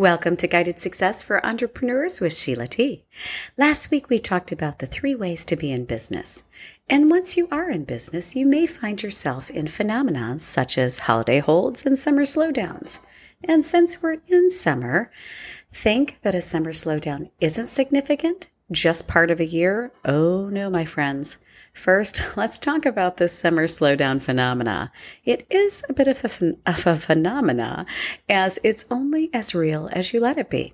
Welcome to Guided Success for Entrepreneurs with Sheila T. Last week we talked about the three ways to be in business. And once you are in business, you may find yourself in phenomena such as holiday holds and summer slowdowns. And since we're in summer, think that a summer slowdown isn't significant, just part of a year? Oh no, my friends. First, let's talk about this summer slowdown phenomena. It is a bit of a, of a phenomena as it's only as real as you let it be.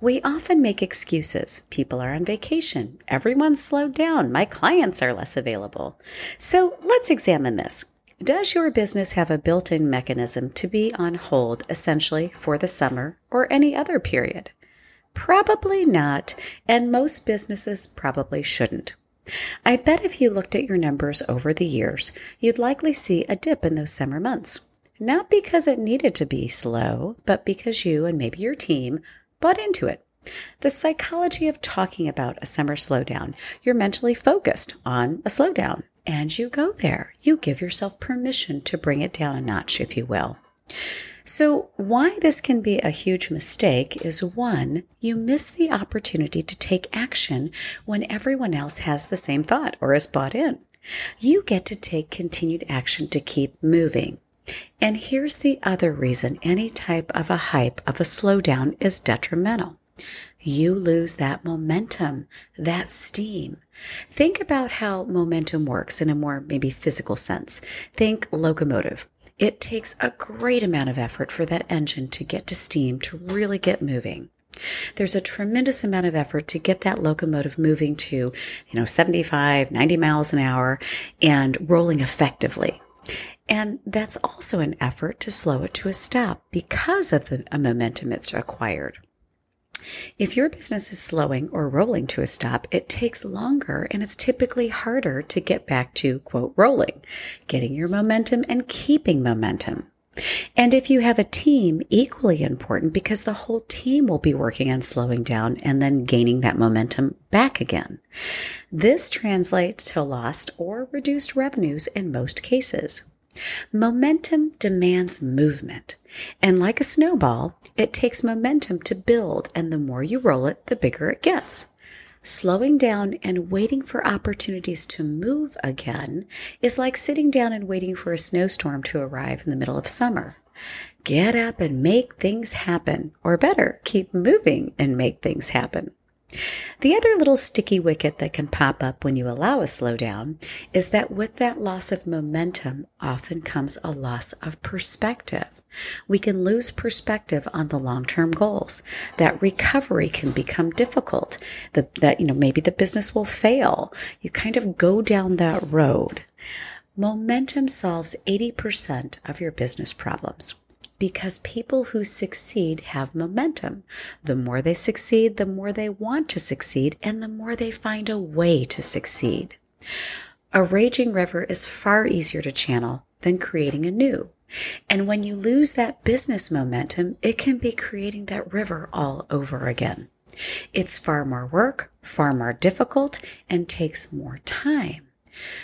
We often make excuses. People are on vacation. Everyone's slowed down. My clients are less available. So let's examine this. Does your business have a built in mechanism to be on hold essentially for the summer or any other period? Probably not, and most businesses probably shouldn't. I bet if you looked at your numbers over the years, you'd likely see a dip in those summer months. Not because it needed to be slow, but because you and maybe your team bought into it. The psychology of talking about a summer slowdown, you're mentally focused on a slowdown and you go there. You give yourself permission to bring it down a notch, if you will. So, why this can be a huge mistake is one, you miss the opportunity to take action when everyone else has the same thought or is bought in. You get to take continued action to keep moving. And here's the other reason any type of a hype of a slowdown is detrimental. You lose that momentum, that steam. Think about how momentum works in a more maybe physical sense. Think locomotive. It takes a great amount of effort for that engine to get to steam, to really get moving. There's a tremendous amount of effort to get that locomotive moving to, you know, 75, 90 miles an hour and rolling effectively. And that's also an effort to slow it to a stop because of the momentum it's acquired. If your business is slowing or rolling to a stop, it takes longer and it's typically harder to get back to quote rolling, getting your momentum and keeping momentum. And if you have a team, equally important because the whole team will be working on slowing down and then gaining that momentum back again. This translates to lost or reduced revenues in most cases. Momentum demands movement. And like a snowball, it takes momentum to build, and the more you roll it, the bigger it gets. Slowing down and waiting for opportunities to move again is like sitting down and waiting for a snowstorm to arrive in the middle of summer. Get up and make things happen, or better, keep moving and make things happen. The other little sticky wicket that can pop up when you allow a slowdown is that with that loss of momentum often comes a loss of perspective. We can lose perspective on the long-term goals. That recovery can become difficult. The, that, you know, maybe the business will fail. You kind of go down that road. Momentum solves 80% of your business problems because people who succeed have momentum. The more they succeed, the more they want to succeed, and the more they find a way to succeed. A raging river is far easier to channel than creating a new. And when you lose that business momentum, it can be creating that river all over again. It's far more work, far more difficult, and takes more time.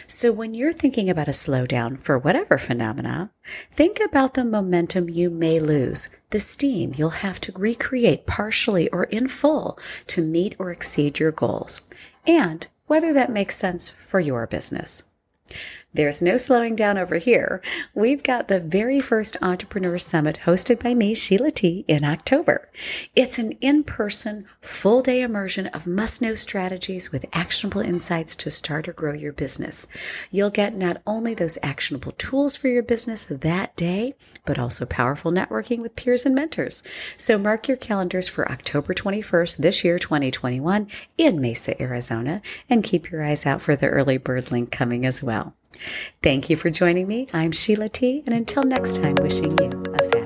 So when you're thinking about a slowdown for whatever phenomena, think about the momentum you may lose, the steam you'll have to recreate partially or in full to meet or exceed your goals, and whether that makes sense for your business. There's no slowing down over here. We've got the very first Entrepreneur Summit hosted by me, Sheila T., in October. It's an in person, full day immersion of must know strategies with actionable insights to start or grow your business. You'll get not only those actionable tools for your business that day, but also powerful networking with peers and mentors. So mark your calendars for October 21st, this year, 2021, in Mesa, Arizona, and keep your eyes out for the early bird link coming as well. Thank you for joining me. I'm Sheila T. And until next time, wishing you a